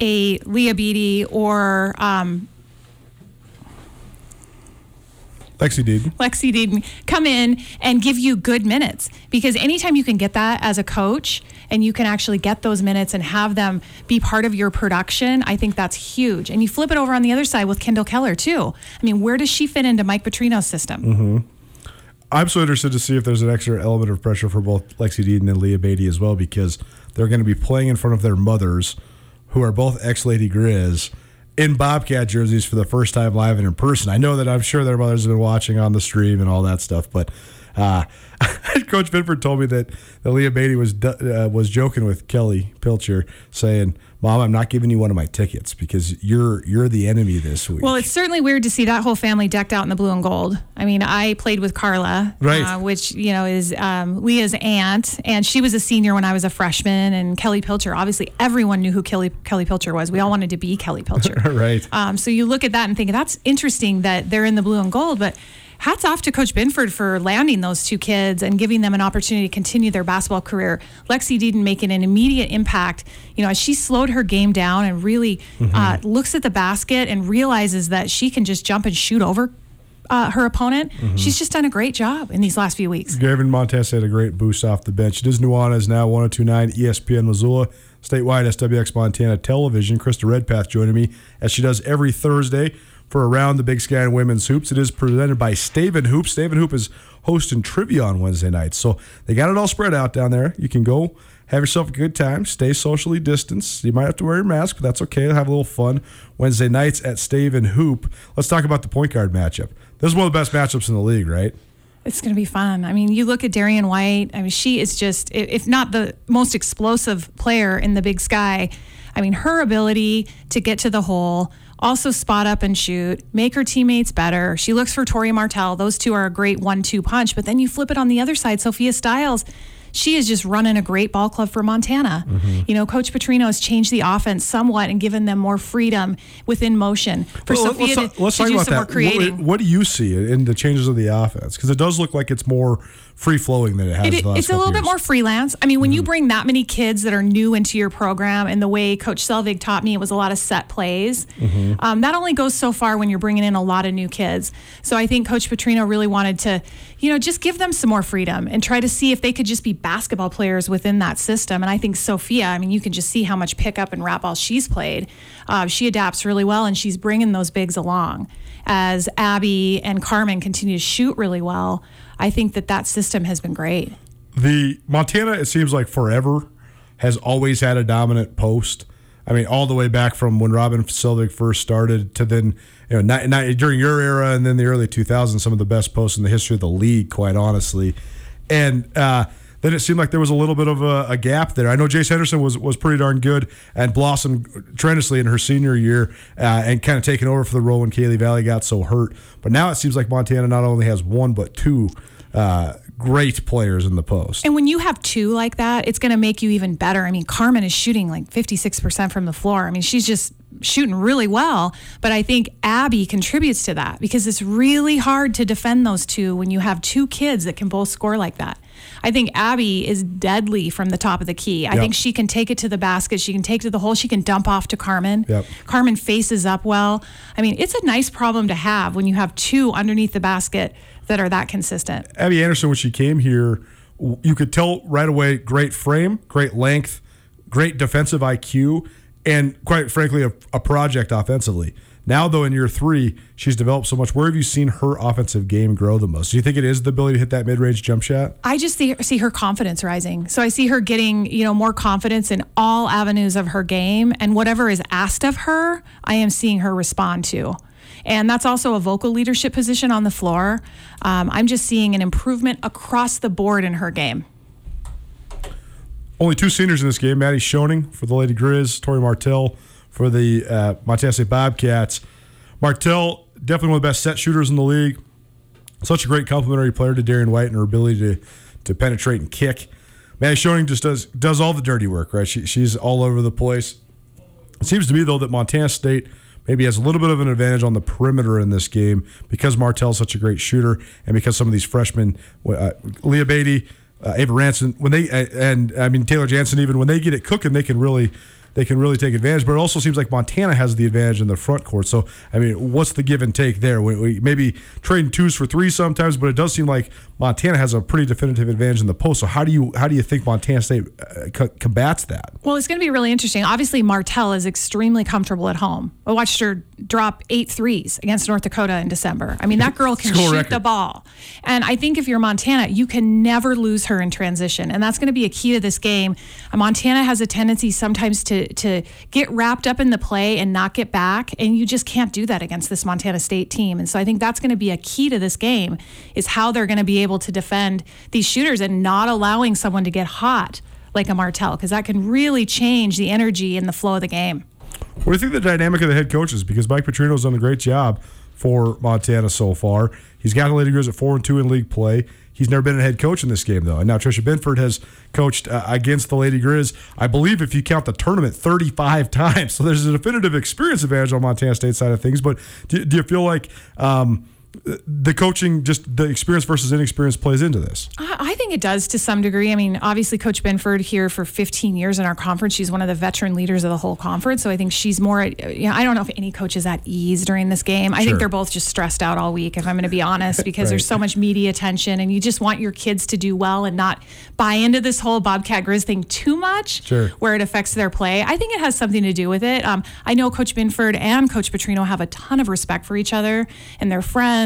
a Leah Beatty or um, Lexi Deden. Lexi Deden come in and give you good minutes. Because anytime you can get that as a coach and you can actually get those minutes and have them be part of your production, I think that's huge. And you flip it over on the other side with Kendall Keller, too. I mean, where does she fit into Mike Petrino's system? Mm-hmm. I'm so interested to see if there's an extra element of pressure for both Lexi Deden and Leah Beatty as well, because they're going to be playing in front of their mothers, who are both ex Lady Grizz, in Bobcat jerseys for the first time live and in person. I know that I'm sure their mothers have been watching on the stream and all that stuff, but Uh, Coach Binford told me that, that Leah Beatty was uh, was joking with Kelly Pilcher, saying, "Mom, I'm not giving you one of my tickets because you're you're the enemy this week." Well, it's certainly weird to see that whole family decked out in the blue and gold. I mean, I played with Carla, Right. uh, which you know is um, Leah's aunt, and she was a senior when I was a freshman. And Kelly Pilcher, obviously, everyone knew who Kelly Kelly Pilcher was. We all wanted to be Kelly Pilcher, Right. Um, so you look at that and think that's interesting that they're in the blue and gold, but. Hats off to Coach Binford for landing those two kids and giving them an opportunity to continue their basketball career. Lexi Deden making an immediate impact. You know, as she slowed her game down and really uh, looks at the basket and realizes that she can just jump and shoot over uh, her opponent. She's just done a great job in these last few weeks. Gavin Montez had a great boost off the bench. It is Nuanez now 1029 ESPN Missoula, statewide SWX Montana television. Krista Redpath joining me as she does every Thursday for Around the Big Sky and Women's Hoops. It is presented by Stave and Hoop. Stave and Hoop is hosting trivia on Wednesday nights. So they got it all spread out down there. You can go have yourself a good time, stay socially distanced. You might have to wear your mask, but that's okay. Have a little fun Wednesday nights at Stave and Hoop. Let's talk about the point guard matchup. This is one of the best matchups in the league, right? It's going to be fun. I mean, you look at Darian White. I mean, she is just, if not the most explosive player in the big sky, I mean, her ability to get to the hole, also spot up and shoot, make her teammates better. She looks for Tori Martell. Those two are a great one two punch. But then you flip it on the other side, Sophia Stiles. She is just running a great ball club for Montana. Mm-hmm. You know, Coach Petrino has changed the offense somewhat and given them more freedom within motion for Well, Sophia let's, to, let's to talk do about some more that. creating. What, what do you see in the changes of the offense? Because it does look like it's more free flowing than it has. It- it's a little couple bit more freelance. I mean, when you mm-hmm. bring that many kids that are new into your program, and the way Coach Selvig taught me, it was a lot of set plays. Mm-hmm. Um, that only goes so far when you're bringing in a lot of new kids. So I think Coach Petrino really wanted to, you know, just give them some more freedom and try to see if they could just be basketball players within that system. And I think Sophia, I mean, you can just see how much pickup and wrap ball she's played. Uh, she adapts really well, and she's bringing those bigs along. As Abby and Carmen continue to shoot really well, I think that that system has been great. The Montana, it seems like forever, has always had a dominant post. I mean, all the way back from when Robin Selvig first started to then, you know, not, not, during your era and then the early 2000s, some of the best posts in the history of the league, quite honestly. And uh, then it seemed like there was a little bit of a, a gap there. I know Jace Henderson was was pretty darn good and blossomed tremendously in her senior year uh, and kind of taken over for the role when Kaylee Valley got so hurt. But now it seems like Montana not only has one but two uh, great players in the post. And when you have two like that, it's going to make you even better. I mean, Carmen is shooting like 56% from the floor. I mean, she's just shooting really well. But I think Abby contributes to that because it's really hard to defend those two when you have two kids that can both score like that. I think Abby is deadly from the top of the key. I Yep. think she can take it to the basket. She can take to the hole. She can dump off to Carmen. Yep. Carmen faces up well. I mean, it's a nice problem to have when you have two underneath the basket that are that consistent. Abby Anderson, when she came here, you could tell right away great frame, great length, great defensive IQ, and quite frankly, a, a project offensively. Now, though, in year three, she's developed so much. Where have you seen her offensive game grow the most? Do you think it is the ability to hit that mid range jump shot? I just see, see her confidence rising. So I see her getting, you know, more confidence in all avenues of her game and whatever is asked of her, I am seeing her respond to. And that's also a vocal leadership position on the floor. Um, I'm just seeing an improvement across the board in her game. Only two seniors in this game Maddie Schoening for the Lady Grizz, Tori Martell for the uh, Montana State Bobcats. Martell, definitely one of the best set shooters in the league. Such a great complementary player to Darian White and her ability to, to penetrate and kick. Maddie Schoening just does does all the dirty work, right? She, she's all over the place. It seems to me, though, that Montana State maybe has a little bit of an advantage on the perimeter in this game because Martell's such a great shooter and because some of these freshmen, uh, Leah Beatty, uh, Ava Ranson, when they and I mean Taylor Jansen, even when they get it cooking, they can really they can really take advantage. But it also seems like Montana has the advantage in the front court. So I mean, what's the give and take there? We, we maybe trading twos for threes sometimes, but it does seem like Montana has a pretty definitive advantage in the post. So how do you how do you think Montana State uh, co- combats that? Well, it's going to be really interesting. Obviously, Martell is extremely comfortable at home. I watched her drop eight threes against North Dakota in December. I mean, that girl can shoot record. the ball. And I think if you're Montana, you can never lose her in transition. And that's going to be a key to this game. Uh, Montana has a tendency sometimes to to to get wrapped up in the play and not get back, and you just can't do that against this Montana State team. And so I think that's going to be a key to this game is how they're going to be able to defend these shooters and not allowing someone to get hot like a Martell because that can really change the energy and the flow of the game. What do you think the dynamic of the head coaches? Because Mike Petrino's done a great job for Montana so far. He's got the Lady Grizz at four and two in league play. He's never been a head coach in this game though. And now Tricia Binford has coached uh, against the Lady Grizz. I believe if you count the tournament, 35 times. So there's a definitive experience advantage on Montana State side of things. But do, do you feel like? Um, the coaching, just the experience versus inexperience, plays into this. I think it does to some degree. I mean, obviously, Coach Binford here for 15 years in our conference. She's one of the veteran leaders of the whole conference. So I think she's more. You know, I don't know if any coach is at ease during this game. I sure. think they're both just stressed out all week. If I'm going to be honest, because right. there's so much media attention, and you just want your kids to do well and not buy into this whole Bobcat Grizz thing too much, sure. where it affects their play. I think it has something to do with it. Um, I know Coach Binford and Coach Petrino have a ton of respect for each other, and they're friends,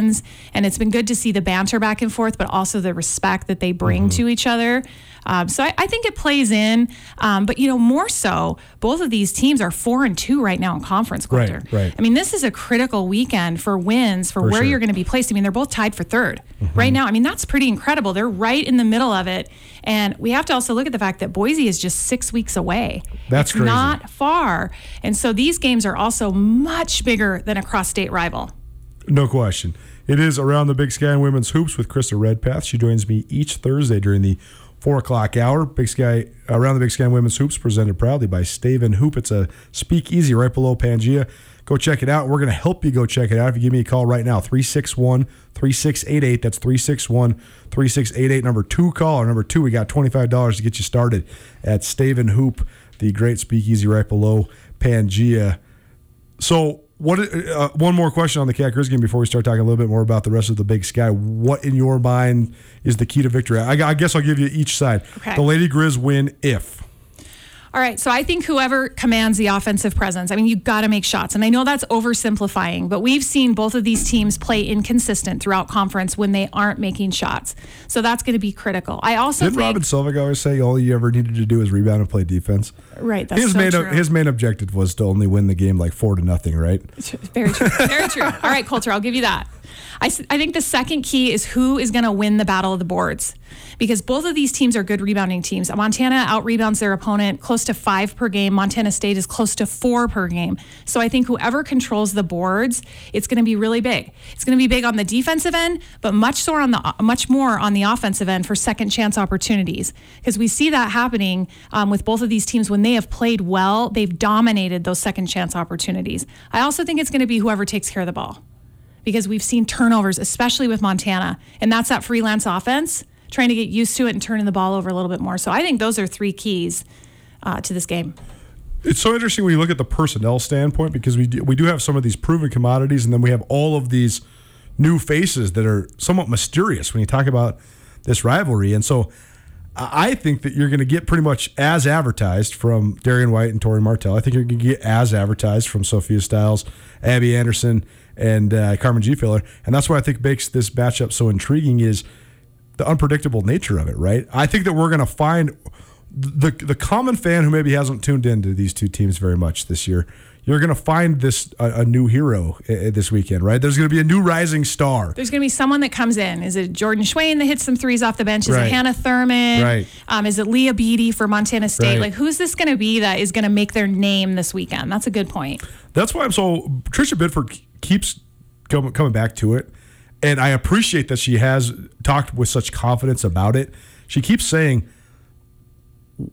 and it's been good to see the banter back and forth, but also the respect that they bring mm-hmm. to each other. Um, so I, I, think it plays in, um, but you know more so, both of these teams are four and two right now in conference. Quarter. Right, right. I mean, this is a critical weekend for wins for, for where sure. you're going to be placed. I mean, they're both tied for 3rd mm-hmm. right now. I mean, that's pretty incredible. They're right in the middle of it, and we have to also look at the fact that Boise is just six weeks away. That's it's crazy. not far, and so these games are also much bigger than a cross-state rival. No question. It is Around the Big Sky and Women's Hoops with Krista Redpath. She joins me each Thursday during the four o'clock hour. Big Sky Around the Big Sky and Women's Hoops presented proudly by Stave and Hoop. It's a speakeasy right below Pangea. Go check it out. We're going to help you go check it out. If you give me a call right now, 361 3688. That's 361 3688. Number two caller. Number two, we got $25 to get you started at Stave and Hoop, the great speakeasy right below Pangea. So, what? Uh, one more question on the Cat Grizz game before we start talking a little bit more about the rest of the Big Sky. What in your mind is the key to victory? I, I guess I'll give you each side. Okay. The Lady Grizz win if. All right, so I think whoever commands the offensive presence, I mean, you got to make shots. And I know that's oversimplifying, but we've seen both of these teams play inconsistent throughout conference when they aren't making shots. So that's going to be critical. I also did think, Robin Selvig always say all you ever needed to do is rebound and play defense. Right. That's his so main true. his main objective was to only win the game like four to nothing. Right. Very true. Very true. All right, Colter, I'll give you that. I, I think the second key is who is going to win the battle of the boards because both of these teams are good rebounding teams. Montana out rebounds their opponent close to five per game. Montana State is close to four per game. So I think whoever controls the boards, it's going to be really big. It's going to be big on the defensive end, but much so on the much more on the offensive end for second chance opportunities because we see that happening um, with both of these teams when they have played well. They've dominated those second chance opportunities. I also think it's going to be whoever takes care of the ball because we've seen turnovers, especially with Montana, and that's that freelance offense trying to get used to it and turning the ball over a little bit more. So I think those are three keys uh, to this game. It's so interesting when you look at the personnel standpoint because we do, we do have some of these proven commodities, and then we have all of these new faces that are somewhat mysterious when you talk about this rivalry. And so I think that you're going to get pretty much as advertised from Darian White and Tori Martell. I think you're going to get as advertised from Sophia Stiles, Abby Anderson, and uh, Carmen Gfeller. And that's what I think makes this matchup so intriguing is – the unpredictable nature of it, right? I think that we're going to find the the common fan who maybe hasn't tuned into these two teams very much this year. You're going to find this a, a new hero uh, this weekend, right? There's going to be a new rising star. There's going to be someone that comes in. Is it Jordan Schweyen that hits some threes off the bench? Is right. it Hannah Thurman? Right. Um, is it Leah Beatty for Montana State? Right. Like, who's this going to be that is going to make their name this weekend? That's a good point. That's why I'm so. Tricia Binford keeps coming coming back to it and I appreciate that she has talked with such confidence about it. She keeps saying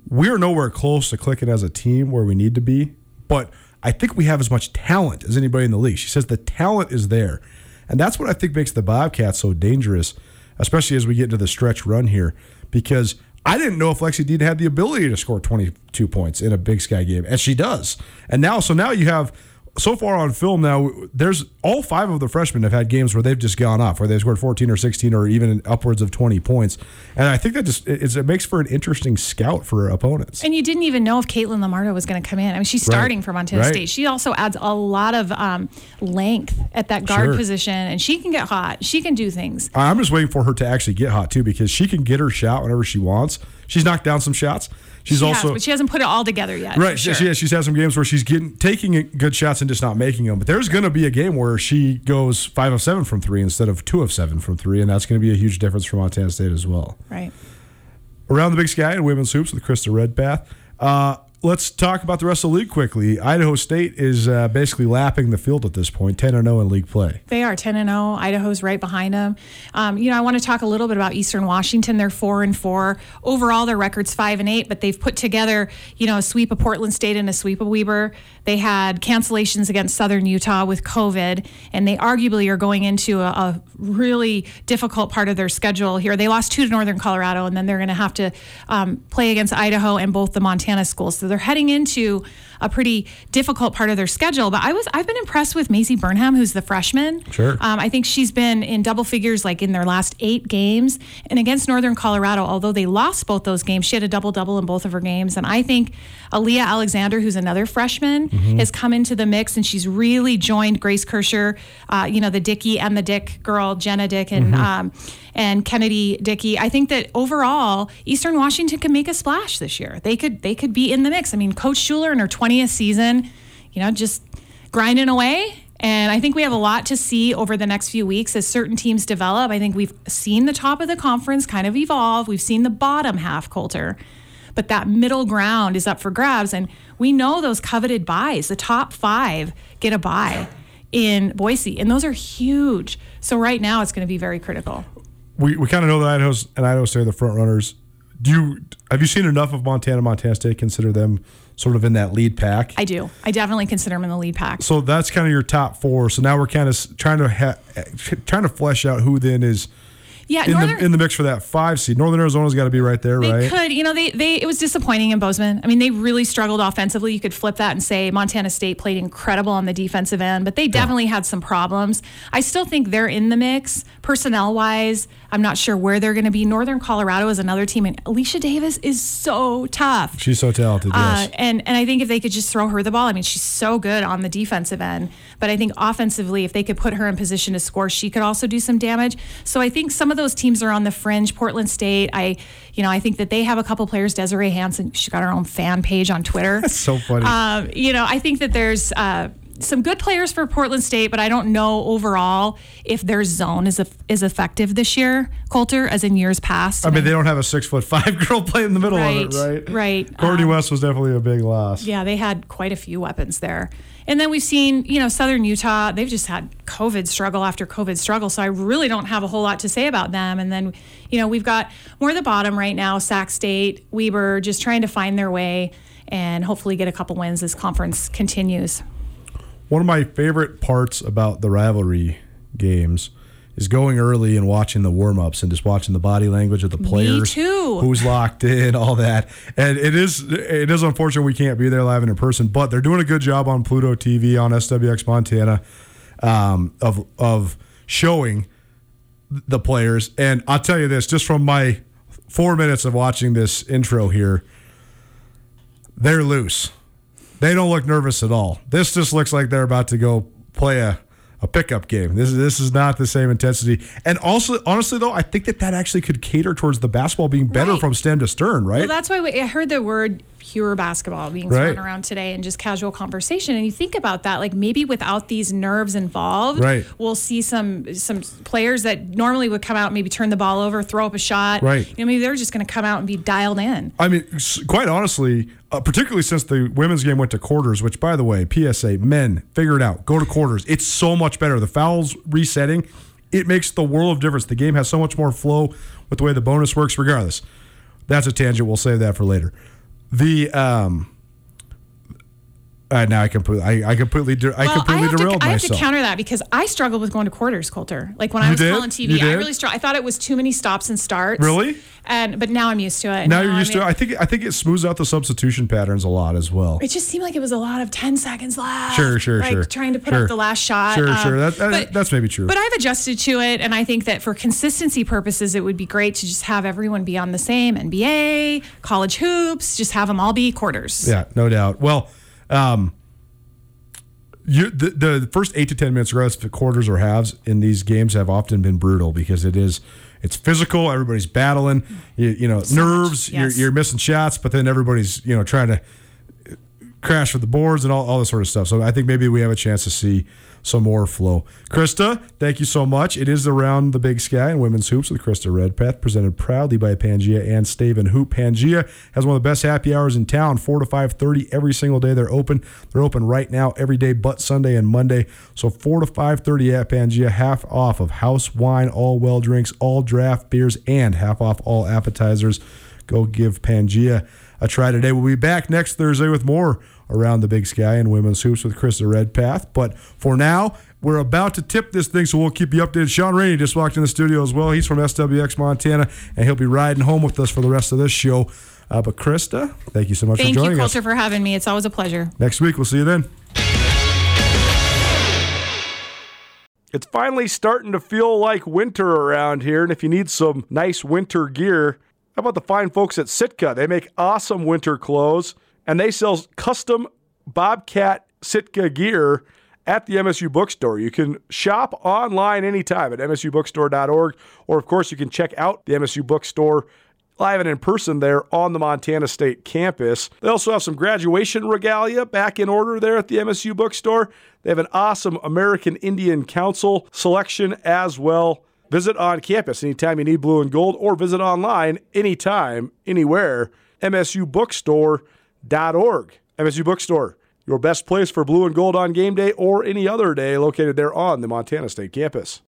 we're nowhere close to clicking as a team where we need to be, but I think we have as much talent as anybody in the league. She says the talent is there. And that's what I think makes the Bobcats so dangerous, especially as we get into the stretch run here, because I didn't know if Lexi Deden had the ability to score 22 points in a Big Sky game, and she does. And now, so now you have so far on film now, there's all five of the freshmen have had games where they've just gone off, where they've scored 14 or 16 or even upwards of 20 points. And I think that just it makes for an interesting scout for opponents. And you didn't even know if Caitlin Lamardo was going to come in. I mean, she's starting right. for Montana right. State. She also adds a lot of um, length at that guard sure. position, and she can get hot. She can do things. I'm just waiting for her to actually get hot too, because she can get her shot whenever she wants. She's knocked down some shots. She's She also has, but she hasn't put it all together yet. Right. She, Sure. she, she's had some games where she's getting taking good shots and just not making them. But there's going to be a game where she goes five of seven from three instead of two of seven from three, and that's going to be a huge difference for Montana State as well. Right. Around the Big Sky and women's hoops with Krista Redpath. Uh, let's talk about the rest of the league quickly. Idaho State is uh, basically lapping the field at this point, ten and zero in league play. They are 10 and 0. Idaho's right behind them. Um, you know, I want to talk a little bit about Eastern Washington. They're 4 and 4. Overall, their record's 5 and 8, but they've put together, you know, a sweep of Portland State and a sweep of Weber. They had cancellations against Southern Utah with COVID, and they arguably are going into a, a really difficult part of their schedule here. They lost two to Northern Colorado, and then they're going to have to um, play against Idaho and both the Montana schools. So they're heading into a pretty difficult part of their schedule. But I was I've been impressed with Maisie Burnham, who's the freshman. Sure. Um, I think she's been in double figures like in their last eight games. And against Northern Colorado, although they lost both those games, she had a double double in both of her games. And I think Aaliyah Alexander, who's another freshman, has come into the mix and she's really joined Grace Kirscher, uh, you know, the Dickey and the Dick girl, Jenna Dick and um, and Kennedy Dickey. I think that overall, Eastern Washington could make a splash this year. They could they could be in the mix. I mean, Coach Schuller in her 20th season, you know, just grinding away. And I think we have a lot to see over the next few weeks as certain teams develop. I think we've seen the top of the conference kind of evolve. We've seen the bottom half, Colter. But that middle ground is up for grabs. And we know those coveted buys. The top five get a buy in Boise. And those are huge. So right now it's going to be very critical. We, we kind of know that Idaho's and Idaho State are the front runners. Do you have you seen enough of Montana, Montana State? Consider them sort of in that lead pack. I do. I definitely consider them in the lead pack. So that's kind of your top four. So now we're kind of trying to ha- trying to flesh out who then is Yeah, in Northern, the in the mix for that five seed. Northern Arizona's got to be right there, right? They right? could, you know, they they it was disappointing in Bozeman. I mean, they really struggled offensively. You could flip that and say Montana State played incredible on the defensive end, but they definitely had some problems. I still think they're in the mix personnel wise. I'm not sure where they're going to be. Northern Colorado is another team, and Alicia Davis is so tough. She's so talented. Uh, Yes. and and I think if they could just throw her the ball, I mean, she's so good on the defensive end. But I think offensively, if they could put her in position to score, she could also do some damage. So I think some of those teams are on the fringe. Portland State, I, you know, I think that they have a couple players. Desiree Hanson, she got her own fan page on Twitter. That's so funny. Um, you know, I think that there's. Uh, some good players for Portland State, but I don't know overall if their zone is is effective this year, Colter, as in years past. I mean, they don't have a six foot five girl play in the middle Right, of it, right? right. Courtney Um, West was definitely a big loss. Yeah, they had quite a few weapons there. And then we've seen, you know, Southern Utah, they've just had COVID struggle after COVID struggle. So I really don't have a whole lot to say about them. And then, you know, we've got more at the bottom right now Sac State, Weber, just trying to find their way and hopefully get a couple wins as conference continues. One of my favorite parts about the rivalry games is going early and watching the warm ups and just watching the body language of the players. too. Who's locked in, all that. And it is it is unfortunate we can't be there live and in person, but they're doing a good job on Pluto TV on SWX Montana um, of of showing the players. And I'll tell you this, just from my four minutes of watching this intro here, they're loose. They don't look nervous at all. This just looks like they're about to go play a, a pickup game. This is this is not the same intensity. And also, honestly, though, I think that that actually could cater towards the basketball being better Right. from stem to stern, right? Well, that's why we, I heard the word pure basketball being Right. thrown around today and just casual conversation. And you think about that, like maybe without these nerves involved, Right. we'll see some some players that normally would come out, maybe turn the ball over, throw up a shot. Right. You know, maybe they're just going to come out and be dialed in. I mean, quite honestly, uh, particularly since the women's game went to quarters, which, by the way, PSA, men, figure it out. Go to quarters. It's so much better. The fouls resetting, it makes the world of difference. The game has so much more flow with the way the bonus works, regardless. That's a tangent. We'll save that for later. The, um, uh, now I completely, I, I completely, de- I Well, completely have, derailed to, I have to counter that because I struggled with going to quarters, Colter. Like when I You was did? calling TV, I really struggled. I thought it was too many stops and starts. Really? And but now I'm used to it. now you're used I'm to it. I think, I think it smooths out the substitution patterns a lot as well. It just seemed like it was a lot of 10 seconds left. Sure, sure, like sure. Trying to put Sure. up the last shot. Sure, Um, sure. That- that- that's maybe true. But I've adjusted to it, and I think that for consistency purposes, it would be great to just have everyone be on the same NBA, college hoops, just have them all be quarters. Yeah, no doubt. Well, um, you the, the first eight to ten minutes, regardless if quarters or halves, in these games have often been brutal because it is It's physical. Everybody's battling. You, you know, So nerves. yes. You're, you're missing shots, but then everybody's you know trying to crash with the boards and all, all this sort of stuff. So I think maybe we have a chance to see some more flow. Krista, thank you so much. It is around the big sky and women's hoops with Krista Redpath, presented proudly by Pangea and Stave and Hoop. Pangea has one of the best happy hours in town, four to five thirty every single day. They're open. They're open right now every day but Sunday and Monday. So four to five thirty at Pangea, half off of house wine, all well drinks, all draft beers, and half off all appetizers. Go give Pangea a try today. We'll be back next Thursday with more around the big sky and women's hoops with Krista Redpath. But for now, we're about to tip this thing, so we'll keep you updated. Sean Rainey just walked in the studio as well. He's from SWX Montana, and he'll be riding home with us for the rest of this show. Uh, but Krista, thank you so much Thank for you, joining us. Colter, for having me. It's always a pleasure. Next week, we'll see you then. It's finally starting to feel like winter around here, and if you need some nice winter gear, how about the fine folks at Sitka? They make awesome winter clothes, and they sell custom Bobcat Sitka gear at the MSU bookstore. You can shop online anytime at msubookstore.org, or of course, you can check out the MSU bookstore live and in person there on the Montana State campus. They also have some graduation regalia back in order there at the MSU bookstore. They have an awesome American Indian Council selection as well. Visit on campus anytime you need blue and gold, or visit online anytime, anywhere. MSUbookstore.org. MSU Bookstore, your best place for blue and gold on game day or any other day, located there on the Montana State campus.